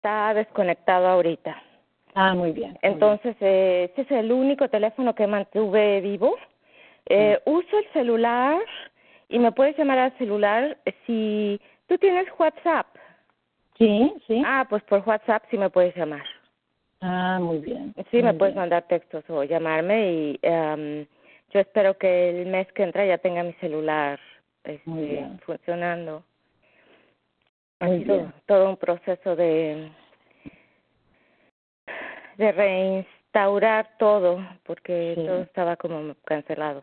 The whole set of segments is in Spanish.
Está desconectado ahorita. Ah, muy bien. muy Entonces, eh, este es el único teléfono que mantuve vivo. Eh, Uso el celular y me puedes llamar al celular si tú tienes WhatsApp. Sí, sí. Ah, pues por WhatsApp sí me puedes llamar. Ah, muy bien. Sí, me muy puedes bien. mandar textos o llamarme y em, yo espero que el mes que entra ya tenga mi celular este, Muy bien. funcionando. Bien. todo un proceso de de reinstaurar todo porque Sí. todo estaba como cancelado.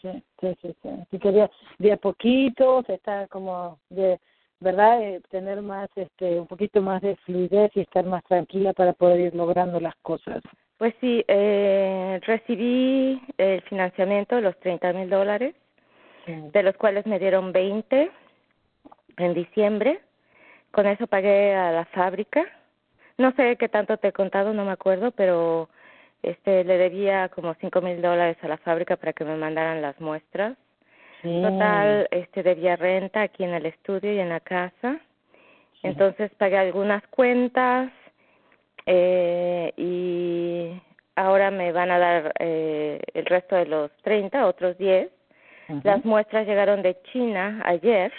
Sí, sí, sí, sí. Sí, que de, de a poquito se está como de, ¿verdad? Eh, tener más, este, un poquito más de fluidez y estar más tranquila para poder ir logrando las cosas. Pues sí, eh, recibí el financiamiento de los 30 mil dólares, Sí. de los cuales me dieron 20 en diciembre. Con eso pagué a la fábrica. No sé qué tanto te he contado, no me acuerdo, pero este le debía como 5 mil dólares a la fábrica para que me mandaran las muestras. Sí. Total, este debía renta aquí en el estudio y en la casa. Entonces pagué algunas cuentas eh, y ahora me van a dar eh, el resto de los 30, otros 10. Ujú. Las muestras llegaron de China ayer.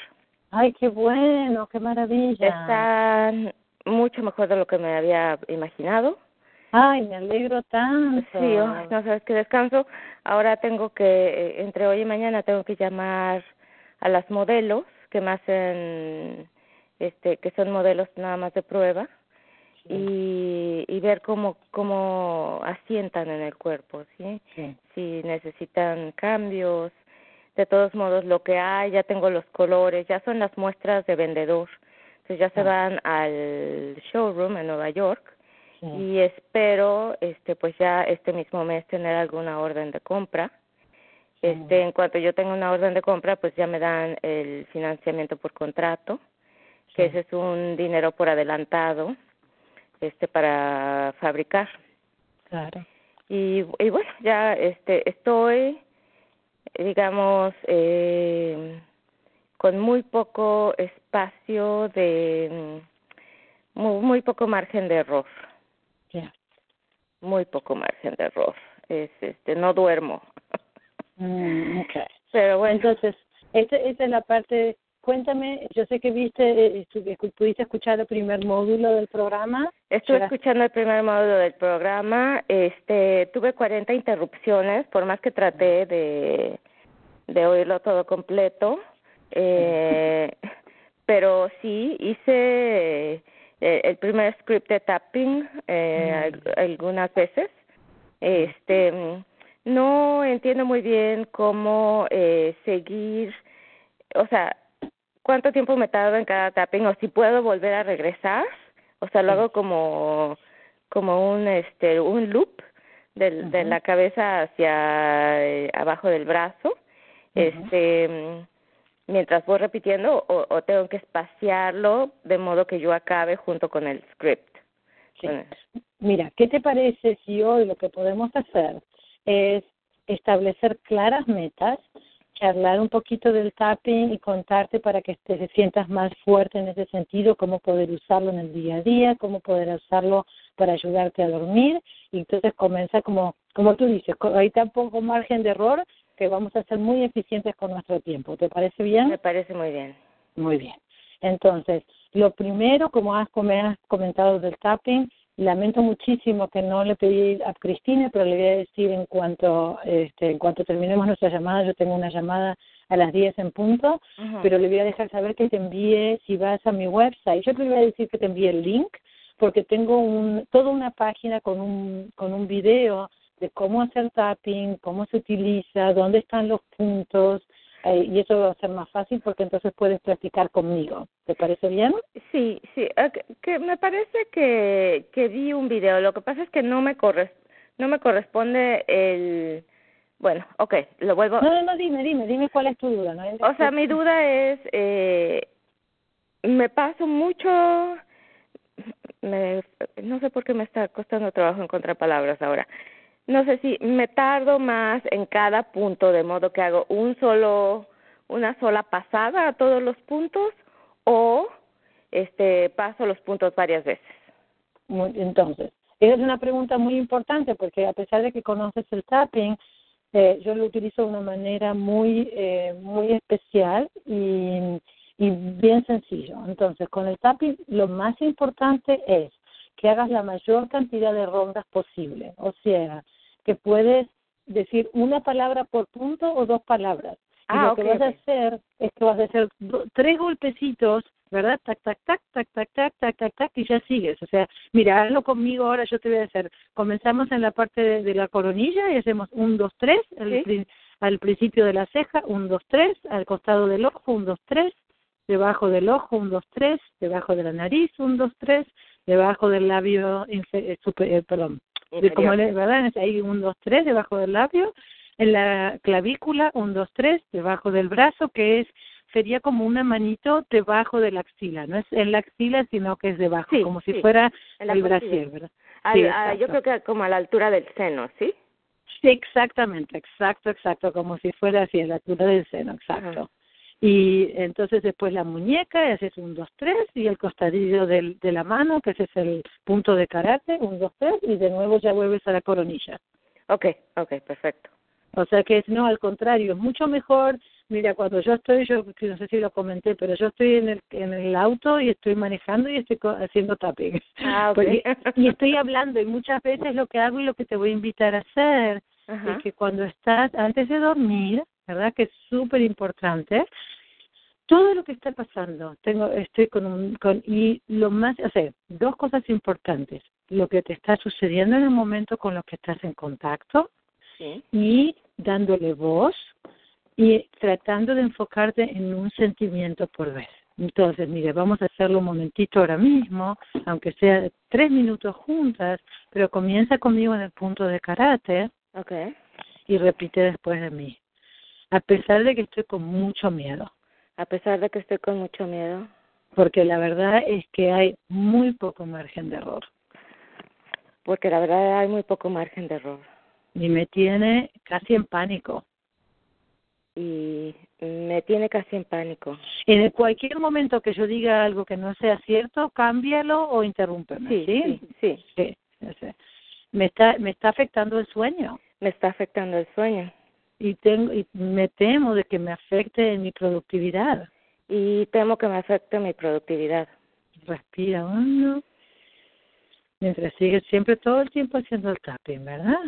Ay, qué bueno, qué maravilla. Están mucho mejor de lo que me había imaginado. Ay, me alegro tanto. Sí, oh, no sabes qué descanso. Ahora tengo que, eh, entre hoy y mañana, tengo que llamar a las modelos que me hacen, este, que son modelos nada más de prueba y, y ver cómo, cómo asientan en el cuerpo, ¿sí? Sí. Si necesitan cambios. De todos modos, lo que hay, ya tengo los colores, ya son las muestras de vendedor. Entonces ya se van al showroom en Nueva York Sí. y espero este pues ya este mismo mes tener alguna orden de compra este en cuanto yo tenga una orden de compra pues ya me dan el financiamiento por contrato que Sí. ese es un dinero por adelantado este para fabricar Claro. y, y bueno ya este estoy digamos eh, con muy poco espacio de mm, muy, muy poco margen de error Ya. muy poco margen de error es este no duermo Mm, okay. pero bueno Entonces, esta, esta es la parte. Cuéntame, yo sé que viste, eh, estu- escu- pudiste escuchar el primer módulo del programa. Estuve escuchando el primer módulo del programa, este, tuve 40 interrupciones, por más que traté de, de oírlo todo completo, eh, pero sí hice eh, el primer script de tapping eh, al- algunas veces, este, no entiendo muy bien cómo eh, seguir, o sea, cuánto tiempo me tardo en cada tapping o si puedo volver a regresar, o sea, lo hago como como un este un loop del, de la cabeza hacia eh, abajo del brazo, este mientras voy repitiendo o, o tengo que espaciarlo de modo que yo acabe junto con el script. Sí. Mira, ¿qué te parece si hoy lo que podemos hacer es establecer claras metas, charlar un poquito del tapping y contarte para que te sientas más fuerte en ese sentido, cómo poder usarlo en el día a día, cómo poder usarlo para ayudarte a dormir y entonces comienza como como tú dices, hay tan poco margen de error que vamos a ser muy eficientes con nuestro tiempo. ¿Te parece bien? Me parece muy bien. Muy bien. Entonces, lo primero, como has, comentado del tapping, lamento muchísimo que no le pedí a Cristina, pero le voy a decir en cuanto este, en cuanto terminemos nuestra llamada, yo tengo una llamada a las 10 en punto, pero le voy a dejar saber que te envíe, si vas a mi website, yo te voy a decir que te envíe el link, porque tengo un, toda una página con un, con un video de cómo hacer tapping, cómo se utiliza, dónde están los puntos, eh, y eso va a ser más fácil porque entonces puedes practicar conmigo. ¿Te parece bien? Sí, sí, eh, que me parece que, que vi un video. Lo que pasa es que no me corres, no me corresponde el bueno, ok, lo vuelvo. No, no, no, dime, dime, dime cuál es tu duda. ¿no? O sea, mi duda es, eh, me paso mucho, me, no sé por qué me está costando trabajo encontrar palabras ahora no sé si me tardo más en cada punto, de modo que hago un solo, una sola pasada a todos los puntos o este paso los puntos varias veces. Entonces, esa es una pregunta muy importante porque a pesar de que conoces el tapping, eh, yo lo utilizo de una manera muy eh, muy especial y, y bien sencillo. Entonces, con el tapping lo más importante es que hagas la mayor cantidad de rondas posible. O sea, que puedes decir una palabra por punto o dos palabras. y ah, lo que vas a hacer es que vas a hacer tres golpecitos, ¿verdad? Tac, tac, tac, tac, tac, tac, tac, tac, tac, y ya sigues. O sea, mira, hazlo conmigo ahora, yo te voy a hacer. Comenzamos en la parte de, la coronilla y hacemos un, dos, tres, al principio de la ceja, un, dos, tres, al costado del ojo, un, dos, tres, debajo del ojo, un, dos, tres, debajo de la nariz, un, dos, tres, debajo del labio, eh, super, eh, perdón, de como ¿verdad? Ahí un, dos, tres debajo del labio, en la clavícula, un, dos, tres debajo del brazo, que es sería como una manito debajo de la axila, no es en la axila, sino que es debajo, como si fuera el brasier, ¿verdad? yo creo que como a la altura del seno, ¿sí? Sí, exactamente, exacto, exacto, como si fuera así, a la altura del seno, exacto. Y entonces después la muñeca, haces un, dos, tres, y el costadillo del, de la mano, que ese es el punto de karate, un, dos, tres, y de nuevo ya vuelves a la coronilla. Ok, ok, perfecto. O sea que no, al contrario, es mucho mejor. Mira, cuando yo estoy, yo no sé si lo comenté, pero yo estoy en el, en el auto y estoy manejando y estoy haciendo tapping. Ah, okay. y estoy hablando y muchas veces lo que hago y lo que te voy a invitar a hacer es que cuando estás antes de dormir, ¿verdad? Que es súper importante. Todo lo que está pasando, tengo, estoy con un, con, y lo más, o sea, dos cosas importantes. Lo que te está sucediendo en el momento con lo que estás en contacto y dándole voz y tratando de enfocarte en un sentimiento por vez. Entonces, mire, vamos a hacerlo un momentito ahora mismo, aunque sea tres minutos juntas, pero comienza conmigo en el punto de karate. Okay. Y repite después de mí a pesar de que estoy con mucho miedo. A pesar de que estoy con mucho miedo. Porque la verdad es que hay muy poco margen de error. Porque la verdad hay muy poco margen de error. Y me tiene casi en pánico. Y me tiene casi en pánico. En cualquier momento que yo diga algo que no sea cierto, cámbialo o interrúmpeme. Sí, sí, sí. sí. Me está, me está afectando el sueño. Me está afectando el sueño y tengo y me temo de que me afecte en mi productividad. Y temo que me afecte mi productividad. Respira uno mientras sigues siempre todo el tiempo haciendo el tapping verdad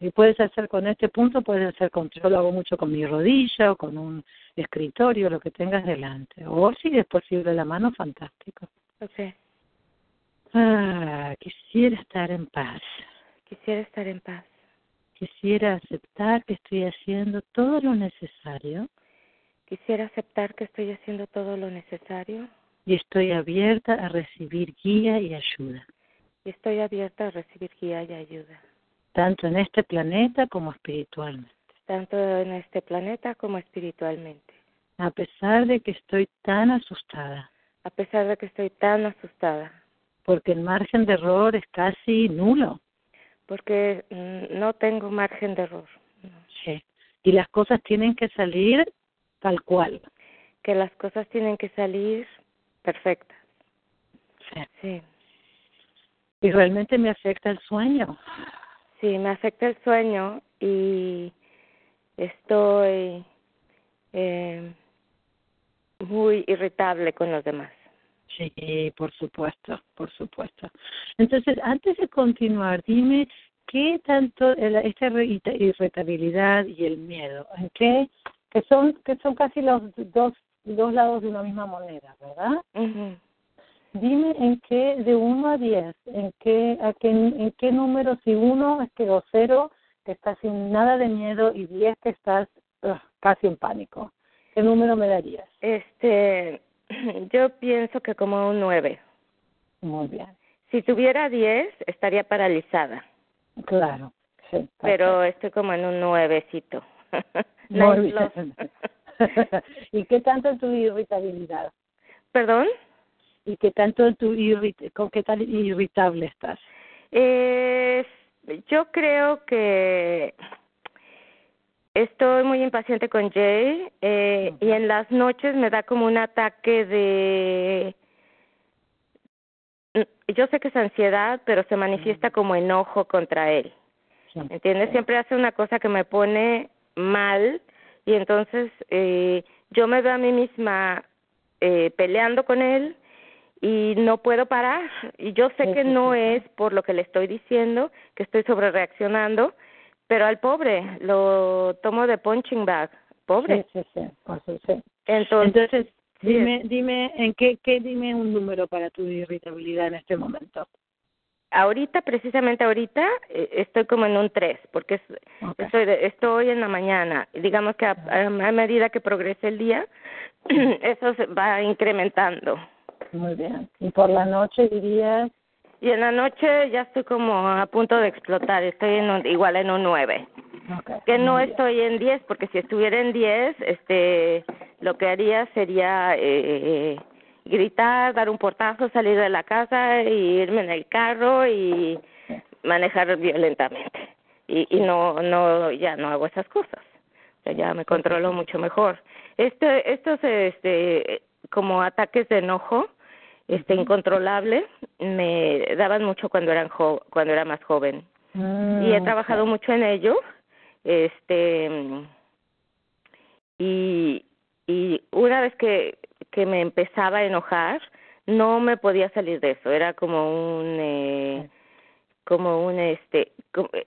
y puedes hacer con este punto puedes hacer con yo lo hago mucho con mi rodilla o con un escritorio lo que tengas delante. O si es posible la mano fantástico. Okay ah quisiera estar en paz. Quisiera estar en paz quisiera aceptar que estoy haciendo todo lo necesario Quisiera aceptar que estoy haciendo todo lo necesario y estoy abierta a recibir guía y ayuda, y estoy abierta a recibir guía y ayuda, tanto en este planeta como espiritualmente. tanto en este planeta como espiritualmente. A pesar de que estoy tan asustada, A pesar de que estoy tan asustada, porque el margen de error es casi nulo. Porque mm, no tengo margen de error. Sí. Y las cosas tienen que salir tal cual. Que las cosas tienen que salir perfectas. Sí. Sí. Y realmente me afecta el sueño. Sí, me afecta el sueño y estoy eh, muy irritable con los demás. Sí, por supuesto, por supuesto. Entonces, antes de continuar, dime qué tanto esta irrita- irritabilidad y el miedo, en qué que son que son casi los dos dos lados de una misma moneda, ¿verdad? Dime en qué de uno a diez, en qué a qué en qué número si uno es que o cero que estás sin nada de miedo y diez que estás ugh, casi en pánico. ¿Qué número me darías? Este, yo pienso que como un nueve. Muy bien, Si tuviera diez, estaría paralizada, claro. Sí, pero estoy como en un nuevecito. Muy bien. ¿Y qué tanto en tu irritabilidad? ¿Perdón? ¿Y qué tanto en tu irrit con qué tan irritable estás? Eh, yo creo que estoy muy impaciente con Jay eh, y en las noches me da como un ataque de... Mm, Yo sé que es ansiedad, pero se manifiesta como enojo contra él. ¿Entiendes? Siempre hace una cosa que me pone mal y entonces eh, yo me veo a mí misma eh, peleando con él y no puedo parar. Y yo sé que no es por lo que le estoy diciendo, que estoy sobre reaccionando, pero al pobre lo tomo de punching bag, pobre. Sí, sí, sí. Entonces, Entonces, dime, dime en qué, qué, dime un número para tu irritabilidad en este momento. ahorita, precisamente ahorita, eh, estoy como en un 3, porque es, Ok. estoy, en la mañana. Digamos que a, a- a medida que progrese el día, eso se va incrementando. Muy bien. Y por la noche dirías, Y en la noche ya estoy como a punto de explotar, estoy en un- igual en un 9. ok, Que no estoy en 10, porque si estuviera en 10, este, lo que haría sería eh, gritar, dar un portazo, salir de la casa y irme en el carro y manejar violentamente. Y, y no, no, ya no hago esas cosas. O sea, ya me controlo mucho mejor. Este, estos, este, como ataques de enojo, este, incontrolable, me daban mucho cuando eran jo cuando era más joven. Mm, y he ok. trabajado mucho en ello este y y una vez que que me empezaba a enojar no me podía salir de eso. Era como un eh, como un este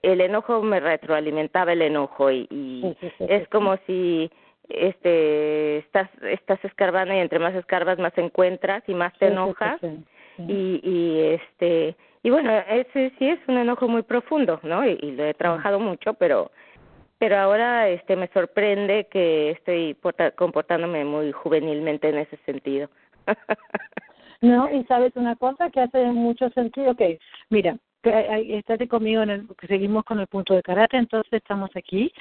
el enojo me retroalimentaba el enojo y, y Sí, sí, sí, es como si este estás estás escarbando y entre más escarbas más encuentras y más te Sí, sí, sí, enojas. sí, y y este y bueno ese sí es un enojo muy profundo no y, y lo he trabajado mucho pero pero ahora este me sorprende que estoy porta- comportándome muy juvenilmente en ese sentido. No, y sabes una cosa que hace mucho sentido, ok, mira, estate conmigo, en el, que seguimos con el punto de karate, entonces estamos aquí,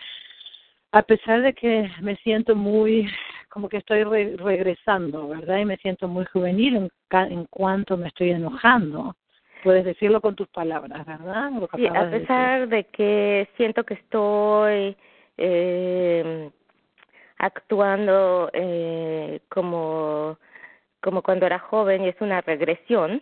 a pesar de que me siento muy, como que estoy re- regresando, ¿verdad? Y me siento muy juvenil en, ca- en cuanto me estoy enojando. Puedes decirlo con tus palabras, ¿verdad? Sí, a de pesar de que siento que estoy eh, actuando eh, como como cuando era joven y es una regresión.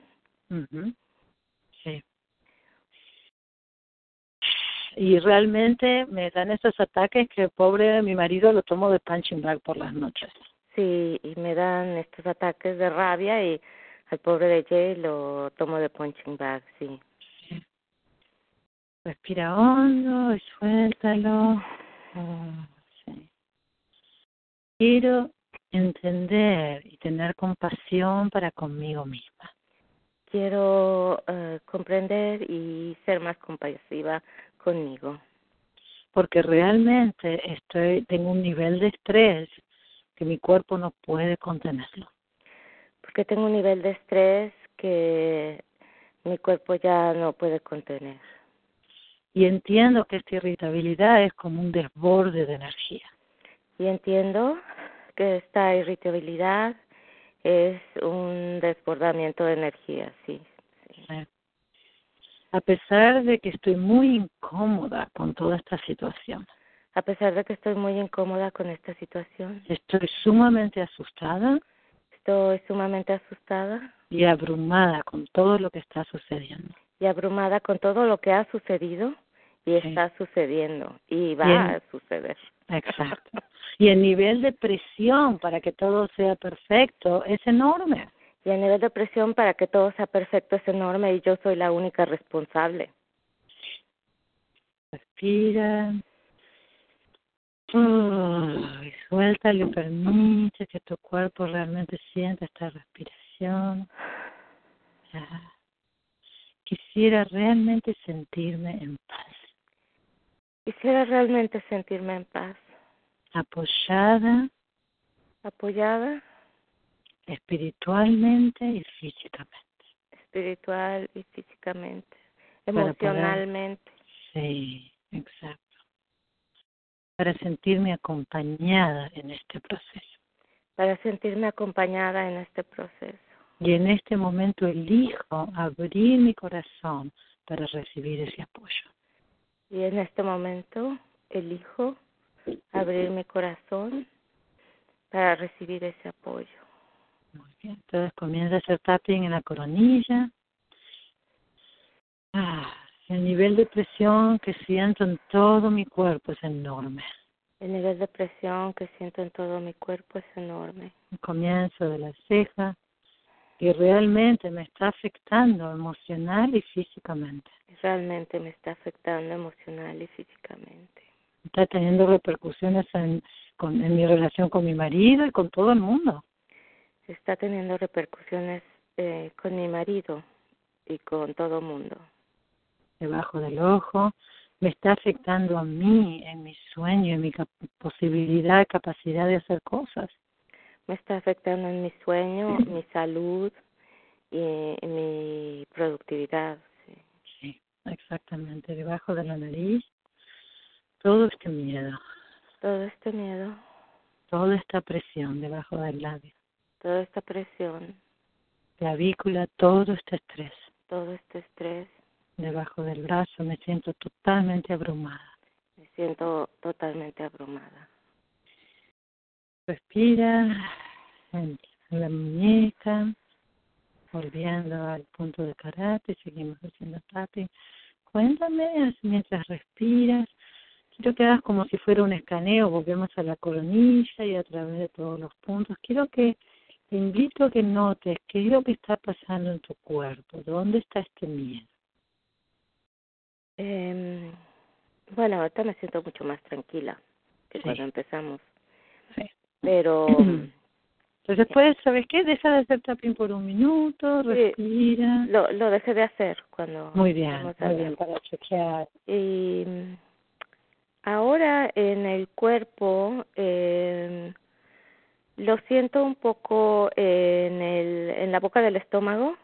Y realmente me dan esos ataques que pobre mi marido lo tomo de punching bag por las noches. sí, y me dan estos ataques de rabia y al pobre de Jay lo tomo de punching bag, sí. Respira hondo y suéltalo. Ah, sí. Quiero entender y tener compasión para conmigo misma. Quiero eh, comprender y ser más compasiva conmigo. porque realmente estoy tengo un nivel de estrés que mi cuerpo no puede contenerlo. Porque tengo un nivel de estrés que mi cuerpo ya no puede contener. Y entiendo que esta irritabilidad es como un desborde de energía. Y entiendo que esta irritabilidad es un desbordamiento de energía, sí. sí. A pesar de que estoy muy incómoda con toda esta situación. A pesar de que estoy muy incómoda con esta situación. Estoy sumamente asustada. Estoy sumamente asustada. Y abrumada con todo lo que está sucediendo. Y abrumada con todo lo que ha sucedido y Sí. está sucediendo y va Bien. a suceder. Exacto. Y el nivel de presión para que todo sea perfecto es enorme. Y el nivel de presión para que todo sea perfecto es enorme y yo soy la única responsable. Respira. Uy, suéltale, permite que tu cuerpo realmente sienta esta respiración. Ya. Quisiera realmente sentirme en paz, Quisiera realmente sentirme en paz, apoyada apoyada espiritualmente y físicamente. espiritual y físicamente, poder- emocionalmente, Sí, exacto. Para sentirme acompañada en este proceso. para sentirme acompañada en este proceso. Y en este momento elijo abrir mi corazón para recibir ese apoyo. Y en este momento elijo abrir mi corazón para recibir ese apoyo. Entonces comienza a hacer tapping en la coronilla. Ah, el nivel de presión que siento en todo mi cuerpo es enorme. El nivel de presión que siento en todo mi cuerpo es enorme. El comienzo de la ceja y realmente me está afectando emocional y físicamente. Realmente me está afectando emocional y físicamente. Está teniendo repercusiones en, con, en mi relación con mi marido y con todo el mundo. Está teniendo repercusiones eh, con mi marido y con todo el mundo. debajo del ojo, me está afectando a mí en mi sueño, en mi cap- posibilidad, capacidad de hacer cosas. Me está afectando en mi sueño, mi salud y en mi productividad. sí. Sí, exactamente, debajo de la nariz, todo este miedo, Todo este miedo, toda esta presión debajo del labio, toda esta presión, clavícula, todo este estrés, todo este estrés, debajo del brazo, me siento totalmente abrumada. me siento totalmente abrumada. Respira en la muñeca, volviendo al punto de karate, seguimos haciendo tapping. Cuéntame mientras respiras. Quiero que hagas como si fuera un escaneo, volvemos a la coronilla y a través de todos los puntos. Quiero que te invito a que notes qué es lo que está pasando en tu cuerpo, dónde está este miedo. Eh, bueno, ahorita me siento mucho más tranquila que Sí. cuando empezamos, Sí. pero Entonces, puedes, ¿sabes qué? Deja de hacer tapping por un minuto, Sí. respira. lo, lo dejé de hacer cuando Muy bien, muy hablar. bien, para chequear. Y ahora en el cuerpo eh, lo siento un poco en el en la boca del estómago.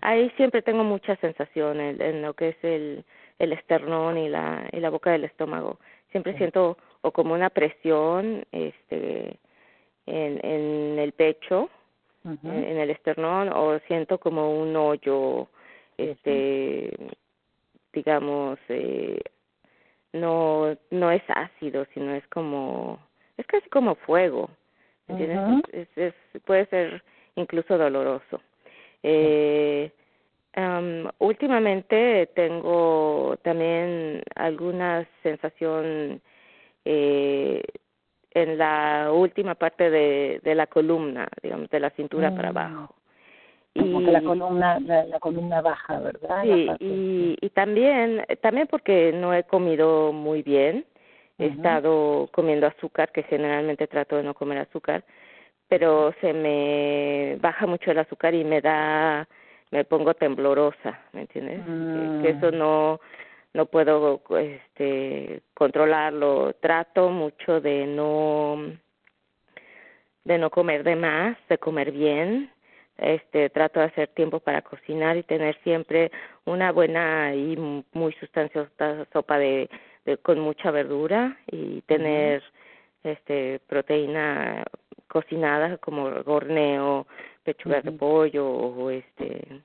Ahí siempre tengo mucha sensación en, en lo que es el el esternón y la y la boca del estómago. Siempre Sí. siento o como una presión este en en el pecho Ujú. en, en el esternón o siento como un hoyo este digamos eh, no no es ácido sino es como es casi como fuego ¿me ¿entiendes? Es, es, es- puede ser incluso doloroso eh, am, últimamente tengo también alguna sensación eh, en la última parte de, de la columna, digamos, de la cintura para Mm. abajo. Como que la columna, la, la columna baja, ¿verdad? sí, y, y también, también porque no he comido muy bien, he estado comiendo azúcar, que generalmente trato de no comer azúcar, pero se me baja mucho el azúcar y me da, me pongo temblorosa, ¿me entiendes? Que- Que, eso Mm. no, no puedo este controlarlo trato mucho de no de no comer de más de comer bien este trato de hacer tiempo para cocinar y tener siempre una buena y muy sustanciosa sopa de, de con mucha verdura y tener este proteína cocinada como gorneo pechugas de pollo o este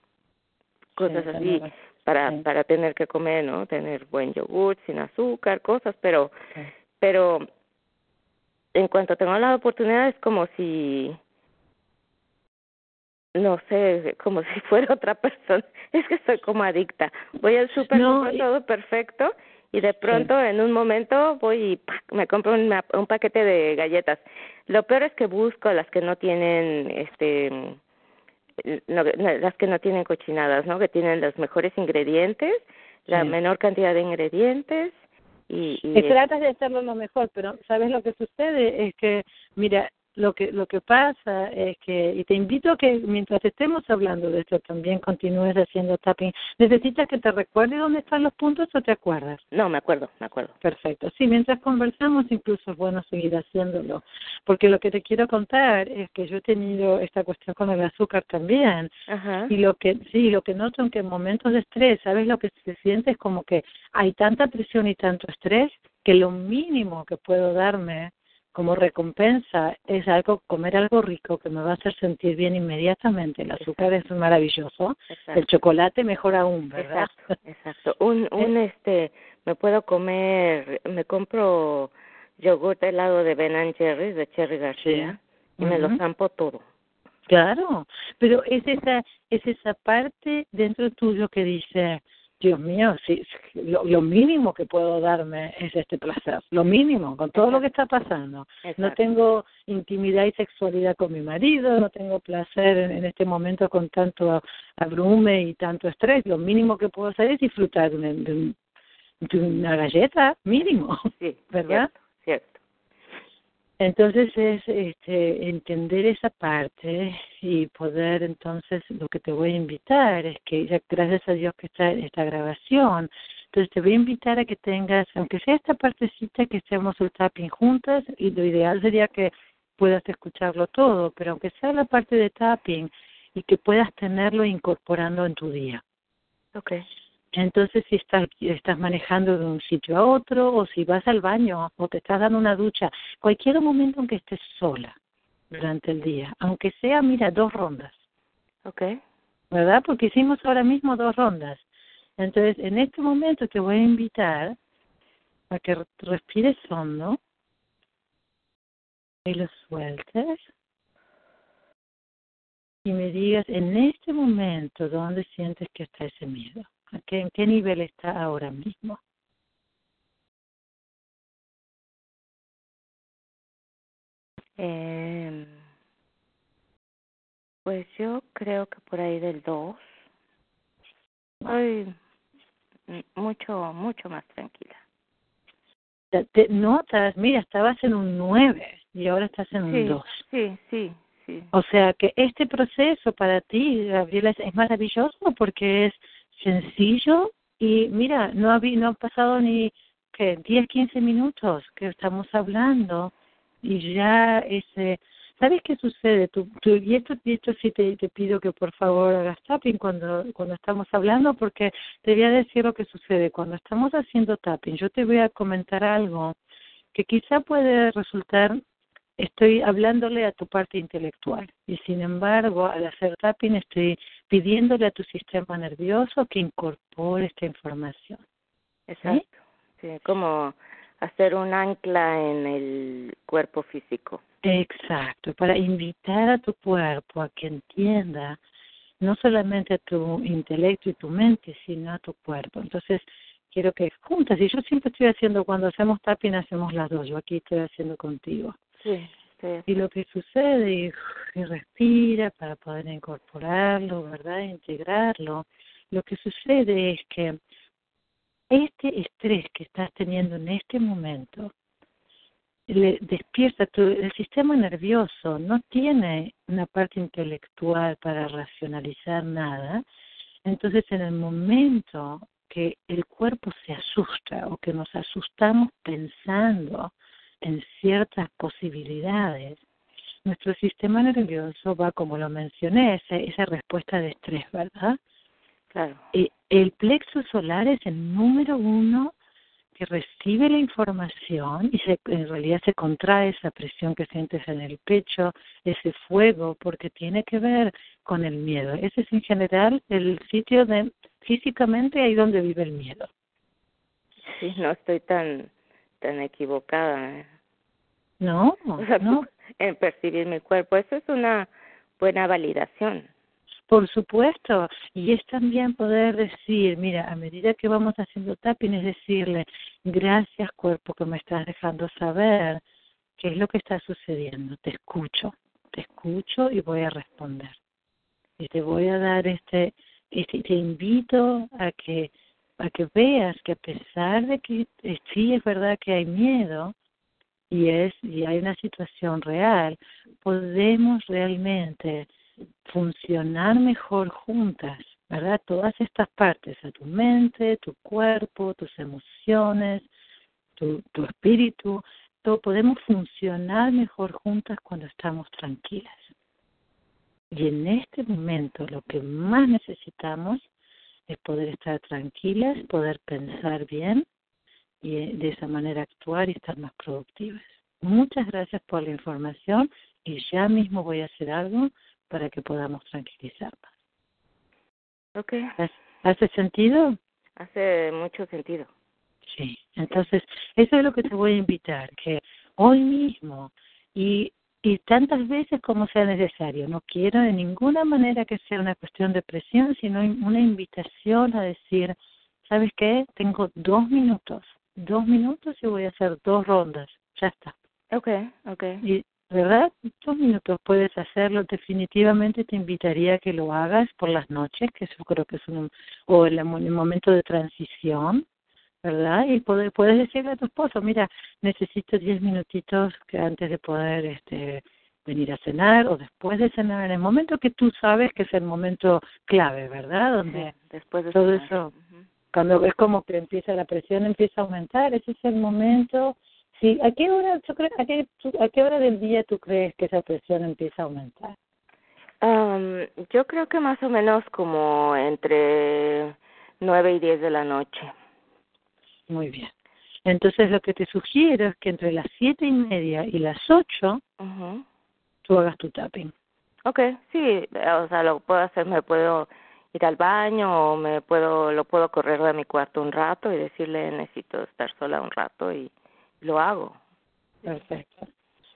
cosas así para para tener que comer no tener buen yogur sin azúcar cosas pero pero en cuanto tengo la oportunidad es como si no sé, como si fuera otra persona. Es que estoy como adicta. Voy al súper, no, todo perfecto y de pronto en un momento voy y me compro un, un paquete de galletas. Lo peor es que busco las que no tienen, este, no, las que no tienen cochinadas, ¿no? Que tienen los mejores ingredientes, la menor cantidad de ingredientes. Y, y, y tratas de hacerlo lo mejor, pero ¿sabes lo que sucede? Es que, mira, lo que lo que pasa es que y te invito a que mientras estemos hablando de esto también continúes haciendo tapping. Necesitas que te recuerde dónde están los puntos o te acuerdas no me acuerdo me acuerdo. Perfecto. Sí mientras conversamos incluso es bueno seguir haciéndolo. Porque lo que te quiero contar es que yo he tenido esta cuestión con el azúcar también. Ajá. y lo que sí lo que noto en que en momentos de estrés sabes lo que se siente es como que hay tanta presión y tanto estrés que lo mínimo que puedo darme como recompensa es algo comer algo rico que me va a hacer sentir bien inmediatamente el azúcar es maravilloso exacto. el chocolate mejor aún verdad exacto, exacto. un un este me puedo comer me compro yogur helado de Ben Jerry's de Cherry García sí. y me uh -huh. lo zampo todo claro pero es esa es esa parte dentro tuyo que dice Dios mío, sí, lo, lo, mínimo que puedo darme es este placer, lo mínimo, con todo lo que está pasando. Exacto. No tengo intimidad y sexualidad con mi marido, no tengo placer en, en, este momento con tanto abrume y tanto estrés. Lo mínimo que puedo hacer es disfrutar de, un, de, un, de una galleta, mínimo, sí, ¿verdad? Cierto. Entonces es este, entender esa parte y poder entonces lo que te voy a invitar es que gracias a Dios que está esta grabación, entonces te voy a invitar a que tengas, aunque sea esta partecita que estemos el tapping juntas y lo ideal sería que puedas escucharlo todo, pero aunque sea la parte de tapping y que puedas tenerlo incorporando en tu día. Okay. Entonces, si estás, estás manejando de un sitio a otro, o si vas al baño, o te estás dando una ducha, cualquier momento en que estés sola durante el día, aunque sea, mira, dos rondas. Ok. ¿Verdad? Porque hicimos ahora mismo dos rondas. Entonces, en este momento te voy a invitar a que respires hondo y lo sueltes y me digas en este momento dónde sientes que está ese miedo. ¿Qué, ¿En qué nivel está ahora mismo? Eh, pues yo creo que por ahí del 2. Estoy mucho, mucho más tranquila. Te notas, mira, estabas en un 9 y ahora estás en sí, un 2. Sí, sí, sí. O sea que este proceso para ti, Gabriela, es maravilloso porque es sencillo y mira, no ha, no ha pasado ni que 10, 15 minutos que estamos hablando y ya ese ¿Sabes qué sucede? Tú, tú, y esto, y esto sí te, te pido que por favor hagas tapping cuando, cuando estamos hablando, porque te voy a decir lo que sucede. Cuando estamos haciendo tapping, yo te voy a comentar algo que quizá puede resultar, estoy hablándole a tu parte intelectual, y sin embargo, al hacer tapping, estoy pidiéndole a tu sistema nervioso que incorpore esta información. Exacto. ¿Sí? sí, como hacer un ancla en el cuerpo físico. Exacto, para invitar a tu cuerpo a que entienda no solamente a tu intelecto y tu mente, sino a tu cuerpo. Entonces, quiero que juntas, y yo siempre estoy haciendo, cuando hacemos tapping, hacemos las dos, yo aquí estoy haciendo contigo. Sí, sí. Y lo que sucede, y, y respira para poder incorporarlo, ¿verdad? Integrarlo. Lo que sucede es que este estrés que estás teniendo en este momento le despierta tu, el sistema nervioso no tiene una parte intelectual para racionalizar nada entonces en el momento que que el cuerpo se asusta o que nos asustamos pensando en ciertas posibilidades, nuestro sistema nervioso va, como lo mencioné, esa, esa respuesta de estrés, ¿verdad? Claro. El plexo solar es el número uno que recibe la información y se, en realidad se contrae esa presión que sientes en el pecho, ese fuego, porque tiene que ver con el miedo. Ese es en general el sitio de físicamente ahí donde vive el miedo. Sí, no estoy tan tan equivocada. ¿eh? No, O sea, no. en percibir mi cuerpo. Eso es una buena validación. Por supuesto, y es también poder decir, mira, a medida que vamos haciendo tapping, es decirle, gracias cuerpo que me estás dejando saber qué es lo que está sucediendo, te escucho, te escucho y voy a responder. Y te voy a dar este, este te invito a que a que veas que a pesar de que eh, sí es verdad que hay miedo y es y hay una situación real, podemos realmente funcionar mejor juntas, ¿verdad? Todas estas partes, a tu mente, tu cuerpo, tus emociones, tu, tu espíritu, todo, podemos funcionar mejor juntas cuando estamos tranquilas. Y en este momento lo que más necesitamos es poder estar tranquilas, poder pensar bien y eh, de esa manera actuar y estar más productivas. Muchas gracias por la información y ya mismo voy a hacer algo para que podamos tranquilizarnos. Ok, ¿Hace sentido? hace mucho sentido. Sí. Entonces, eso es lo que te voy a invitar, que hoy mismo y, y tantas veces como sea necesario, no quiero de ninguna manera que sea una cuestión de presión, sino una invitación a decir, ¿sabes qué? Tengo dos minutos, dos minutos y voy a hacer dos rondas, ya está. Ok, ok. Y, ¿Verdad? Dos minutos puedes hacerlo. Definitivamente te invitaría a que lo hagas por las noches, que eso creo que es un, o el, el momento de transición, ¿verdad? Y poder, puedes decirle a tu esposo, mira, necesito diez minutitos que antes de poder este venir a cenar o después de cenar, en el momento que tú sabes que es el momento clave, ¿verdad? Donde Sí, después de todo cenar. eso, cuando es como que empieza la presión, empieza a aumentar, ese es el momento. Sí, ¿a qué hora, tú crees, a, qué, a qué hora del día tú crees que esa presión empieza a aumentar? Um, yo creo que más o menos como entre nueve y diez de la noche. Muy bien. Entonces lo que te sugiero es que entre las siete y media y las ocho Ujú. tú hagas tu tapping. Okay, sí, o sea, lo puedo hacer, me puedo ir al baño o me puedo, lo puedo correr de mi cuarto un rato y decirle necesito estar sola un rato y lo hago. Perfecto.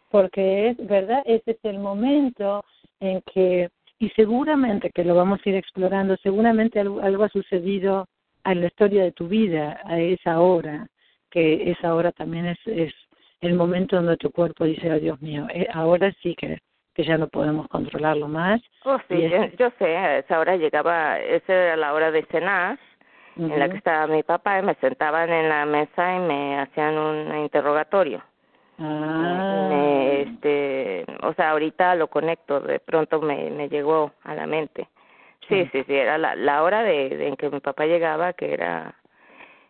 Porque es, ¿verdad? Ese es el momento en que, y seguramente que lo vamos a ir explorando, seguramente algo, algo ha sucedido en la historia de tu vida a esa hora, que esa hora también es, es el momento donde tu cuerpo dice, oh Dios mío, eh, ahora sí que, que ya no podemos controlarlo más. Oh, sí, Y yo, es- yo sé, a esa hora llegaba, esa era la hora de cenar, en la que estaba mi papá y me sentaban en la mesa y me hacían un interrogatorio. Ah, Me, este, o sea, ahorita lo conecto, de pronto me, me llegó a la mente. Sí, Sí. sí, era la, la hora de, de en que mi papá llegaba que era,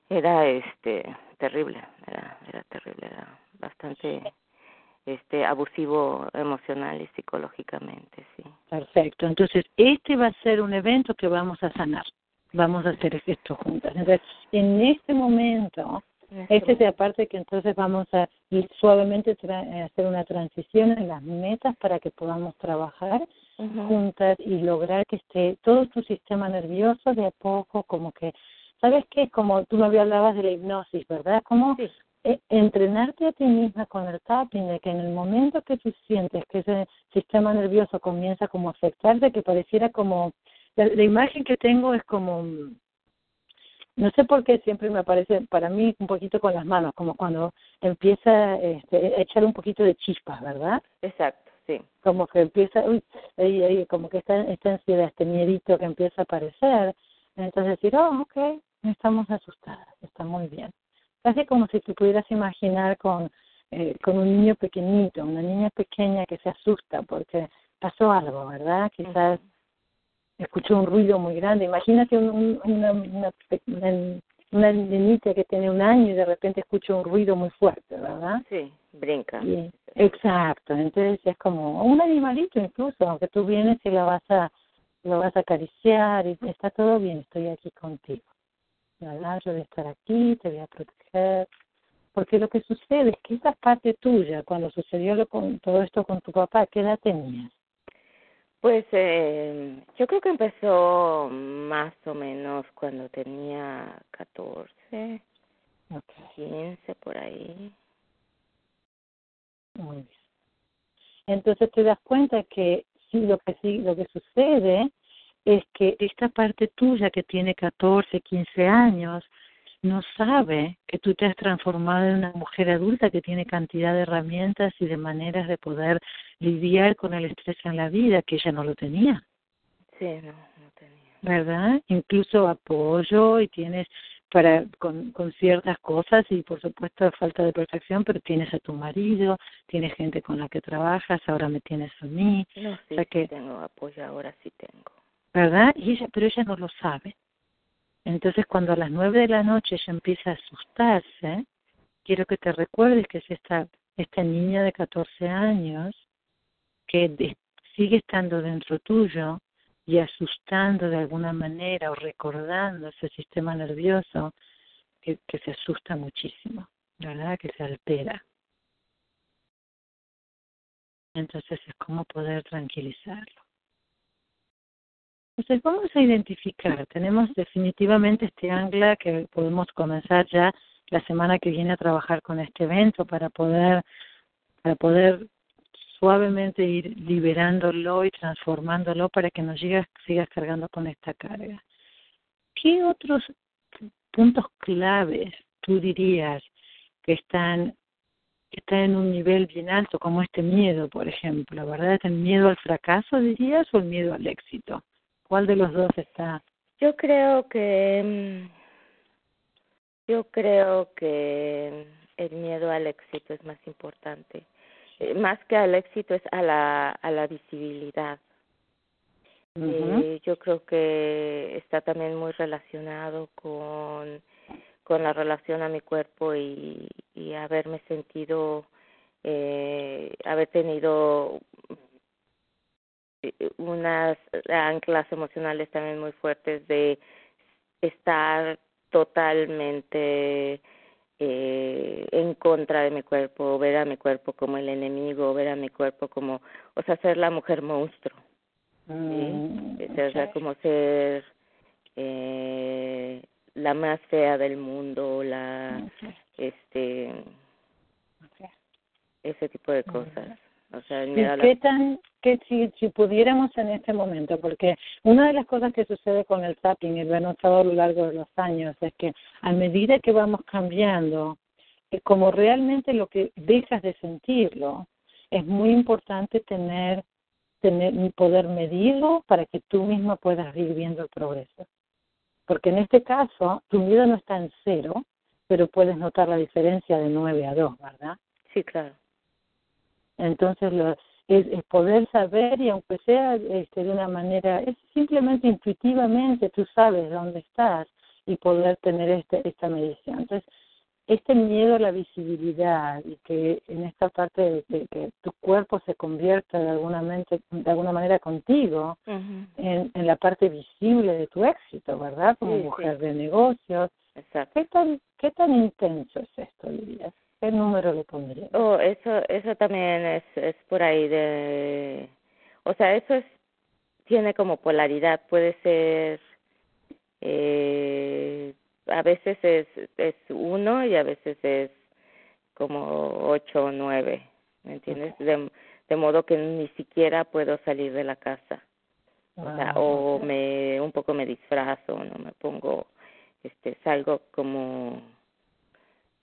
era, este, terrible, era, era terrible, era bastante, este, abusivo emocional y psicológicamente, sí. Perfecto. Entonces, este va a ser un evento que vamos a sanar. Vamos a hacer esto juntas. Entonces, en este momento, este es la parte que entonces vamos a ir suavemente tra- eh, hacer una transición en las metas para que podamos trabajar Ujú. juntas y lograr que esté todo tu sistema nervioso de a poco, como que, ¿sabes qué? Como tú me hablabas de la hipnosis, ¿verdad? Como Sí. eh, entrenarte a ti misma con el tapping, de que en el momento que tú sientes que ese sistema nervioso comienza como a afectarte, que pareciera como, la, la imagen que tengo es como, mm, no sé por qué siempre me aparece para mí un poquito con las manos, como cuando empieza este, a echar un poquito de chispas, ¿verdad? Exacto, sí. como que empieza, uy, ahí, ahí, como que está esta ansiedad, este miedito que empieza a aparecer. Entonces decir, oh, ok, no estamos asustadas, está muy bien. Casi como si te pudieras imaginar con, eh, con un niño pequeñito, una niña pequeña que se asusta porque pasó algo, ¿verdad? Quizás escuchó un ruido muy grande. Imagínate un, una, una, una, una niñita que tiene un año y de repente escucha un ruido muy fuerte, ¿verdad? Sí, brinca. Y- exacto, entonces es como un animalito incluso, aunque tú vienes y lo vas a lo vas a acariciar y está todo bien, estoy aquí contigo. ¿Verdad? Yo voy a estar aquí, te voy a proteger. Porque lo que sucede es que esa parte tuya, cuando sucedió lo con, todo esto con tu papá, ¿qué edad tenías? Pues eh, yo creo que empezó más o menos cuando tenía 14, Okay. 15 por ahí. Muy bien. Entonces te das cuenta que sí, lo que sí, lo que sucede es que esta parte tuya que tiene 14, 15 años no sabe que tú te has transformado en una mujer adulta que tiene cantidad de herramientas y de maneras de poder lidiar con el estrés en la vida que ella no lo tenía. Sí, no, no tenía. ¿verdad? Incluso apoyo y tienes para con, con ciertas cosas y por supuesto falta de perfección, pero tienes a tu marido, tienes gente con la que trabajas, ahora me tienes a mí, No, sí, O sea que- sí tengo apoyo, ahora sí tengo. ¿verdad? Y ella, pero ella no lo sabe. Entonces cuando a las nueve de la noche ella empieza a asustarse, quiero que te recuerdes que es esta, esta niña de 14 años que sigue estando dentro tuyo y asustando de alguna manera o recordando ese sistema nervioso que, que se asusta muchísimo, ¿verdad? Que se altera. Entonces es como poder tranquilizarlo. Entonces vamos a identificar, tenemos definitivamente este ancla que podemos comenzar ya la semana que viene a trabajar con este evento para poder para poder suavemente ir liberándolo y transformándolo para que no sigas, sigas cargando con esta carga. ¿Qué otros puntos claves tú dirías que están, que están en un nivel bien alto, como este miedo, por ejemplo, ¿verdad? ¿El miedo al fracaso, dirías, o el miedo al éxito? ¿Cuál de los dos está? Yo creo que mm, yo creo que el miedo al éxito es más importante. Eh, Más que al éxito es a la a la visibilidad. Eh, yo creo que está también muy relacionado con con la relación a mi cuerpo y, y haberme sentido eh, haber tenido unas anclas emocionales también muy fuertes de estar totalmente eh, en contra de mi cuerpo, ver a mi cuerpo como el enemigo, ver a mi cuerpo como, o sea, ser la mujer monstruo, Mm, ¿sí? O sea, ok. como ser eh, la más fea del mundo, la, este, ese tipo de cosas. O sea, el ¿Y miedo a la- qué tan, qué, si, si pudiéramos en este momento, porque una de las cosas que sucede con el tapping, y lo he notado a lo largo de los años, es que a medida que vamos cambiando, es como realmente lo que dejas de sentirlo, es muy importante tener, tener poder medirlo para que tú misma puedas ir viendo el progreso. Porque en este caso, tu miedo no está en cero, pero puedes notar la diferencia de 9 a 2, ¿verdad? Sí, claro. Entonces, lo, es, es poder saber y aunque sea este, de una manera, es simplemente intuitivamente tú sabes dónde estás y poder tener este, esta medición. Entonces, este miedo a la visibilidad y que en esta parte de que, que tu cuerpo se convierta de alguna, mente, de alguna manera contigo en, en la parte visible de tu éxito, ¿verdad? Como Sí, mujer sí. de negocios. Exacto. ¿Qué tan, ¿Qué tan intenso es esto, dirías? ¿Qué número le pondrías? Oh, eso, eso también es, es por ahí de, o sea, eso es, tiene como polaridad, puede ser, eh, a veces es, es uno y a veces es como ocho o nueve, ¿me entiendes? De, de modo que ni siquiera puedo salir de la casa, o sea, Ah, o me, un poco me disfrazo, no me pongo, este, salgo como,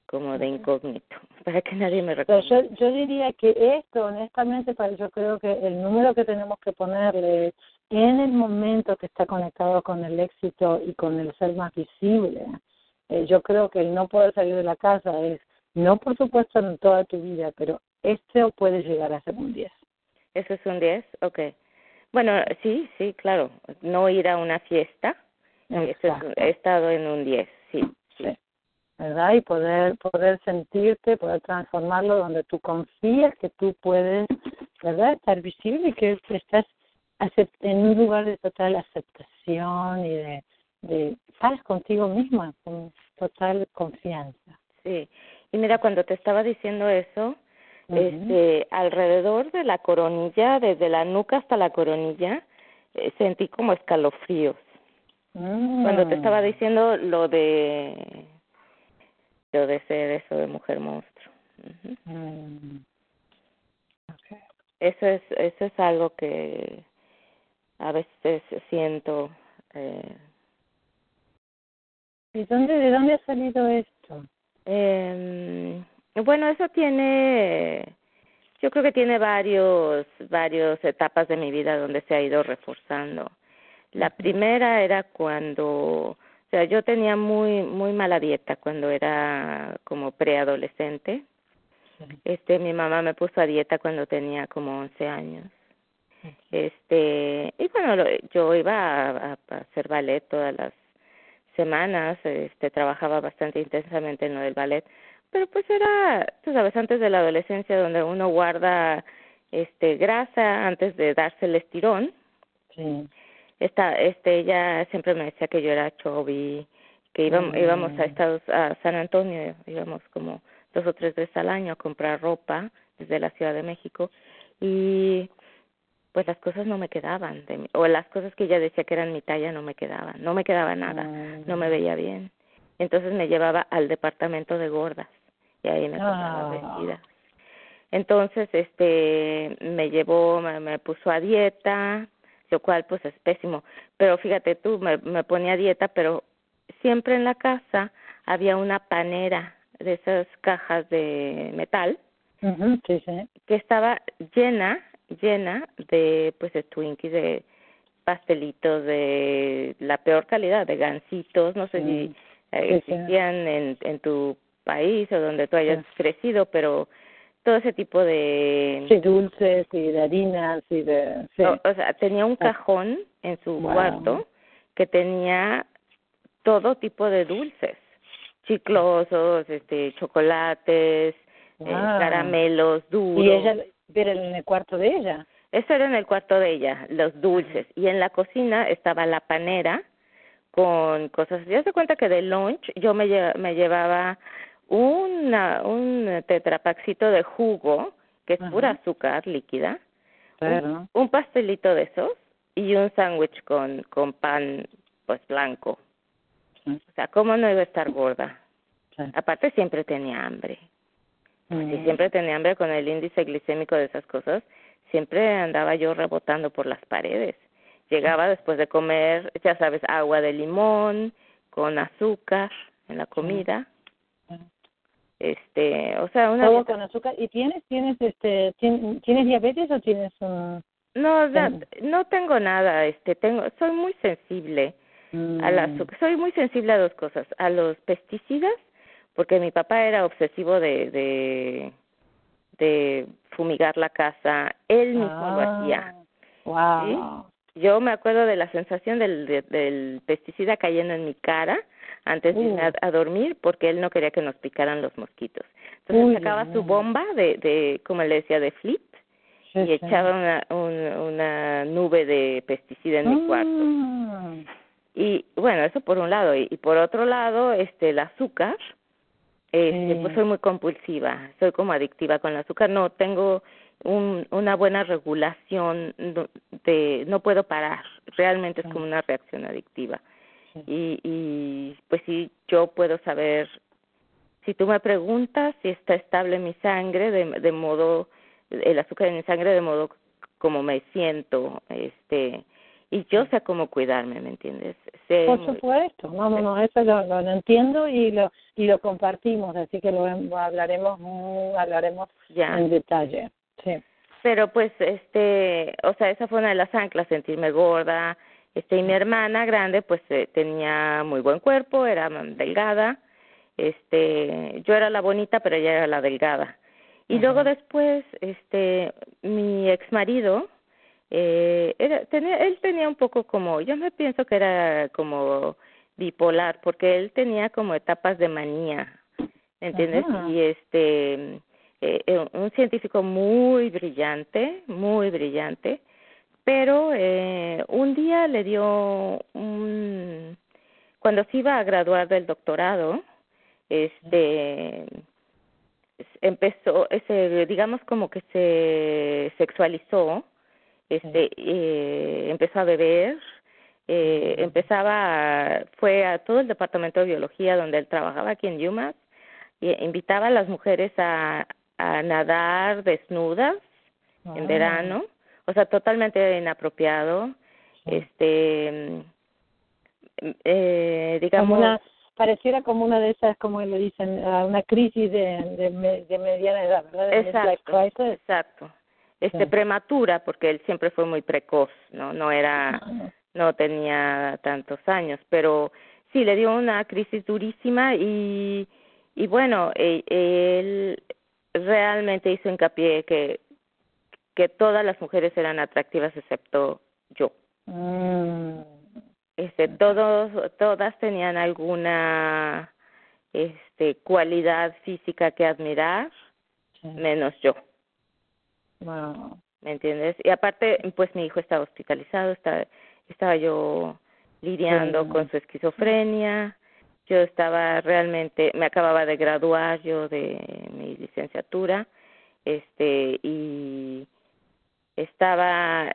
como de incógnito, para que nadie me reconozca. yo, yo diría que esto, honestamente, para yo creo que el número que tenemos que ponerle en el momento que está conectado con el éxito y con el ser más visible, eh, yo creo que el no poder salir de la casa es, no por supuesto en toda tu vida, pero esto puede llegar a ser un 10. ¿Eso es un 10? Ok. Bueno, sí, sí, claro. No ir a una fiesta. Eso es- he estado en un 10, sí. Sí. ¿Verdad? Y poder poder sentirte, poder transformarlo donde tú confías que tú puedes, ¿verdad? Estar visible y que estás en un lugar de total aceptación y de, de contigo misma, con total confianza. Sí. Y mira, cuando te estaba diciendo eso, este, alrededor de la coronilla, desde la nuca hasta la coronilla, eh, sentí como escalofríos. Cuando te Mm. estaba diciendo lo de lo de ser eso de mujer monstruo. Mm. Okay. Eso es eso es algo que a veces siento eh, ¿Y dónde, de dónde ha salido esto? Eh, bueno, eso tiene, yo creo que tiene varios, varios etapas de mi vida donde se ha ido reforzando. La primera era cuando, o sea, yo tenía muy, muy mala dieta cuando era como preadolescente. Este, mi mamá me puso a dieta cuando tenía como 11 años. Este, y bueno, lo- yo iba a hacer ballet todas las semanas, este, trabajaba bastante intensamente en lo del ballet, pero pues era, tú sabes, antes de la adolescencia donde uno guarda este grasa antes de darse el estirón. Sí. Esta, este, ella siempre me decía que yo era chubby, que íbamos, Mm. íbamos a Estados, a San Antonio, íbamos como dos o tres veces al año a comprar ropa desde la Ciudad de México y pues las cosas no me quedaban, de mi- o las cosas que ella decía que eran mi talla no me quedaban, no me quedaba nada, no me veía bien. Entonces me llevaba al departamento de gordas y ahí me compraba Ah. vestidas. Entonces, este, me llevó, me, me puso a dieta, lo cual pues es pésimo. Pero fíjate tú, me, me ponía dieta, pero siempre en la casa había una panera de esas cajas de metal Ujú, sí, sí. que estaba llena, llena de pues de Twinkies, de pastelitos de la peor calidad, de gansitos, no sé si eh, Sí, sí. existían en, en tu país o donde tú hayas crecido, pero todo ese tipo de Sí, dulces y de harinas y de... Sí. o, o sea, tenía un cajón en su Wow. cuarto que tenía todo tipo de dulces, chiclosos, este, chocolates, eh, Wow. caramelos duros. Y ella, era en el cuarto de ella. Eso era en el cuarto de ella, los dulces. Y en la cocina estaba la panera con cosas. Ya se cuenta que de lunch yo me, lle- me llevaba una, un tetrapaxito de jugo, que es Ajá. pura azúcar líquida, Claro. un, un pastelito de esos y un sándwich con, con pan pues blanco. Sí. O sea, ¿cómo no iba a estar gorda? Sí. Aparte siempre tenía hambre. Y Mm. siempre tenía hambre con el índice glicémico de esas cosas. Siempre andaba yo rebotando por las paredes. Llegaba después de comer, ya sabes, agua de limón con azúcar en la comida. Este, o sea, una Todo dieta- con azúcar. ¿Y tienes, tienes, este, tien- tienes diabetes o tienes un... no, Mm. no tengo nada, este, tengo, soy muy sensible al Mm. azúcar. Soy muy sensible a dos cosas, a los pesticidas, porque mi papá era obsesivo de, de, de fumigar la casa, él mismo lo Ah, hacía. Wow. Yo me acuerdo de la sensación del, de- del pesticida cayendo en mi cara antes de irme a, a dormir porque él no quería que nos picaran los mosquitos. Entonces Uy, sacaba su bomba de, de, como le decía, de flip Sí, y sí. echaba una, un- una nube de pesticida en mi cuarto. Mm. Y bueno, eso por un lado. Y, y por otro lado, este, el azúcar, este, Sí. pues soy muy compulsiva, soy como adictiva con el azúcar. No tengo un, una buena regulación de, no puedo parar. Realmente es como una reacción adictiva. Y, y pues sí, yo puedo saber, si tú me preguntas si está estable mi sangre, de, de modo, el azúcar en mi sangre, de modo como me siento, este, y yo sé cómo cuidarme, ¿me entiendes? Sé Por muy- supuesto, no, no, no, eso lo, lo entiendo y lo y lo compartimos, así que lo, hablaremos hablaremos Ya. en detalle. Sí. pero pues este o sea esa fue una de las anclas sentirme gorda este y mi hermana grande pues eh, tenía muy buen cuerpo era delgada este yo era la bonita pero ella era la delgada y luego después este mi ex marido eh, era, tenía, él tenía un poco como, yo me pienso que era como bipolar, porque él tenía como etapas de manía, ¿entiendes? Ajá. Y este, eh, eh, un científico muy brillante, muy brillante, pero eh, un día le dio un, cuando se iba a graduar del doctorado, este, empezó, ese, digamos como que se sexualizó, este, eh, empezó a beber, eh, empezaba, fue a todo el departamento de biología donde él trabajaba aquí en UMass, y invitaba a las mujeres a, a nadar desnudas en Ah. verano, o sea, totalmente inapropiado, este, eh, digamos, Como una, pareciera como una de esas, como le dicen, una crisis de, de, me- de mediana edad, ¿verdad? Exacto, exacto. Este Sí. prematura porque él siempre fue muy precoz, no no era no tenía tantos años, pero sí le dio una crisis durísima y y bueno, e- él realmente hizo hincapié que que todas las mujeres eran atractivas excepto yo. mm, Este todos todas tenían alguna este cualidad física que admirar, sí. menos yo. Wow. ¿me entiendes? Y aparte, pues mi hijo estaba hospitalizado, estaba, estaba yo lidiando Sí. con su esquizofrenia, yo estaba realmente, me acababa de graduar yo de mi licenciatura, este, y estaba,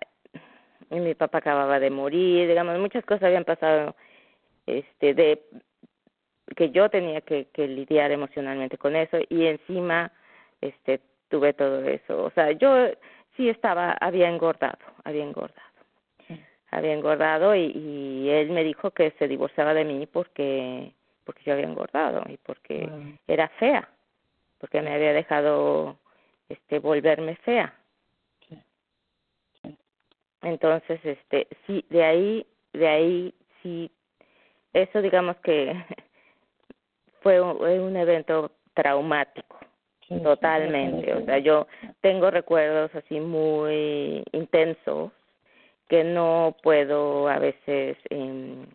y mi papá acababa de morir, digamos, muchas cosas habían pasado, este, de, que yo tenía que, que lidiar emocionalmente con eso, y encima, este, tuve todo eso, o sea, yo sí estaba, había engordado, había engordado. Había engordado y, y él me dijo que se divorciaba de mí porque porque yo había engordado y porque Wow. era fea, porque me había dejado este volverme fea. Entonces, este, sí, de ahí, de ahí sí, eso digamos que fue un, evento traumático Sí, sí, totalmente. O sea yo tengo recuerdos así muy intensos que no puedo a veces em,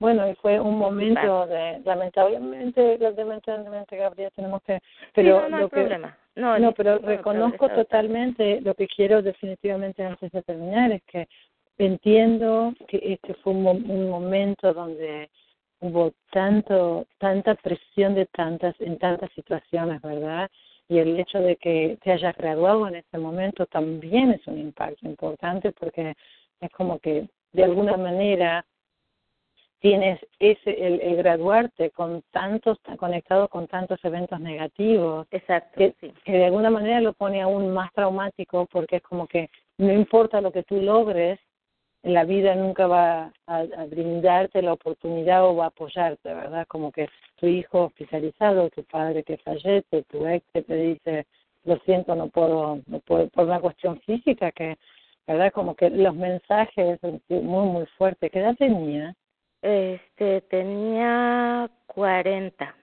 Bueno, y fue un momento de, lamentablemente, lamentablemente, Gabriel, tenemos que, pero sí, no, no hay lo que, problema. No, pero no, reconozco totalmente lo que quiero definitivamente antes de terminar es que entiendo que este fue un, un momento donde hubo tanto tanta presión de tantas en tantas situaciones, ¿verdad? Y el hecho de que te hayas graduado en ese momento también es un impacto importante porque es como que de alguna manera tienes ese el, el graduarte con tantos conectado con tantos eventos negativos exacto que, sí que de alguna manera lo pone aún más traumático porque es como que no importa lo que tú logres, la vida nunca va a, a brindarte la oportunidad o va a apoyarte, ¿verdad? Como que tu hijo hospitalizado, tu padre que fallece, tu ex que te dice, lo siento, no puedo, no puedo, por una cuestión física que, ¿verdad? Como que los mensajes muy, muy fuertes. ¿Qué edad tenía? Este tenía 40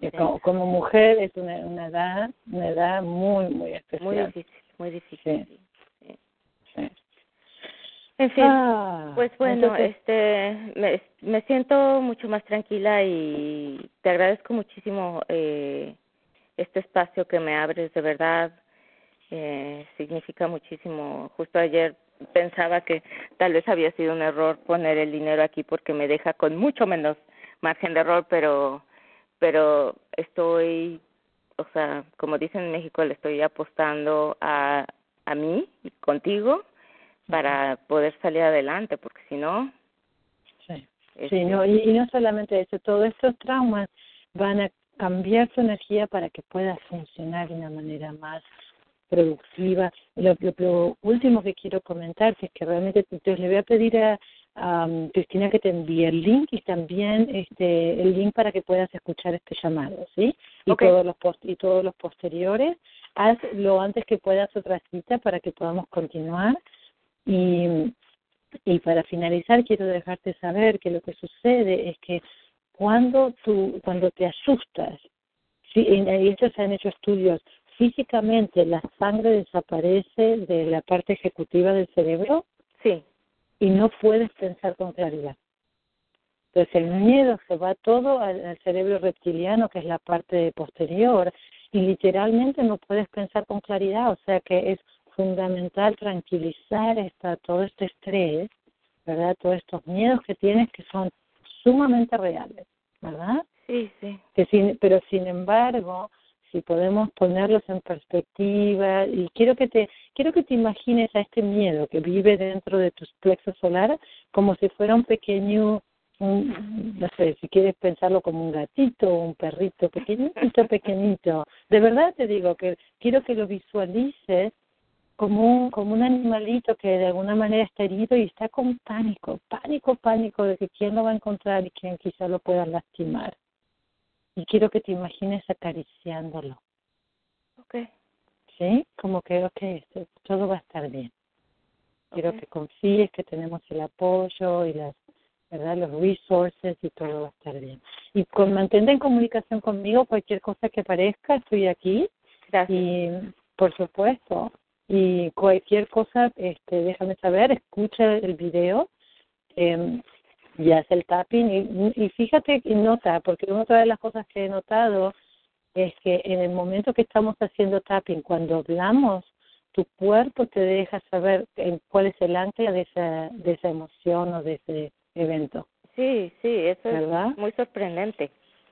Que como, como mujer es una, una edad, una edad muy, muy especial. muy difícil muy difícil Sí. sí. Sí. en fin Ah, Pues bueno, entonces- este, me, me siento mucho más tranquila y te agradezco muchísimo eh, este espacio que me abres, de verdad, eh, significa muchísimo. Justo ayer pensaba que tal vez había sido un error poner el dinero aquí porque me deja con mucho menos margen de error, pero, pero estoy, o sea, como dicen en México, le estoy apostando a, a mí y contigo para poder salir adelante, porque si no, Sí, sí este, no, y, y no solamente eso, todos estos traumas van a cambiar tu energía para que puedas funcionar de una manera más productiva. Lo, lo, lo último que quiero comentar es que realmente entonces le voy a pedir a a, um, Cristina que te envíe el link y también este el link para que puedas escuchar este llamado, ¿sí? Y todos los post y todos los posteriores. Haz lo antes que puedas otra cita para que podamos continuar y y para finalizar quiero dejarte saber que lo que sucede es que cuando tú cuando te asustas sí y esto se han hecho estudios físicamente la sangre desaparece de la parte ejecutiva del cerebro Sí. y no puedes pensar con claridad. Entonces el miedo se va todo al, al cerebro reptiliano, que es la parte posterior, y literalmente no puedes pensar con claridad, o sea que es fundamental tranquilizar esta, todo este estrés, ¿verdad? Todos estos miedos que tienes que son sumamente reales, ¿verdad? Sí, sí. que sin, pero sin embargo si podemos ponerlos en perspectiva y quiero que te quiero que te imagines a este miedo que vive dentro de tus plexos solares como si fuera un pequeño un, no sé si quieres pensarlo como un gatito o un perrito pequeñito pequeñito. De verdad te digo que quiero que lo visualices como un, como un animalito que de alguna manera está herido y está con pánico, pánico, pánico de que quién lo va a encontrar y quién quizá lo pueda lastimar y quiero que te imagines acariciándolo, Ok. ¿sí? Como que, ok, todo va a estar bien. Quiero que confíes que tenemos el apoyo y las, ¿verdad? Los resources y todo va a estar bien. Y con, mantente en comunicación conmigo, cualquier cosa que aparezca, estoy aquí Gracias. y, por supuesto, y cualquier cosa, este, déjame saber, escucha el video. Eh, y hace el tapping y, y fíjate y nota, porque una de las cosas que he notado es que en el momento que estamos haciendo tapping, cuando hablamos, tu cuerpo te deja saber en cuál es el ancla de esa, de esa emoción o de ese evento, Sí, sí, eso ¿verdad? es muy sorprendente.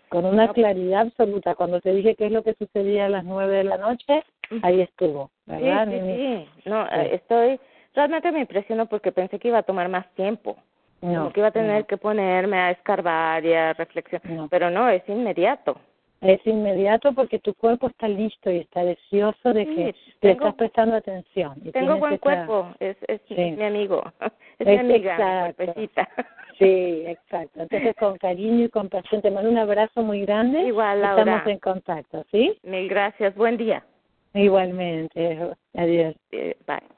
con una No. claridad absoluta. Cuando te dije qué es lo que sucedía a las nueve de la noche, ahí estuvo, Sí, ¿verdad? sí, sí. No, Sí. eh, estoy... Realmente me impresionó porque pensé que iba a tomar más tiempo. No, como que iba a tener no. que ponerme a escarbar y a reflexionar. No. Pero no, es inmediato. Es inmediato porque tu cuerpo está listo y está deseoso de Sí, que tengo- estás prestando atención. y Tengo buen cuerpo, es, es Sí. mi amigo, es mi Es amiga, mi exacto. cuerpecita. Sí, exacto. Entonces, con cariño y compasión, te mando un abrazo muy grande. Igual, Laura. Estamos en contacto, ¿sí? Mil gracias, buen día. Igualmente. Adiós. Bye.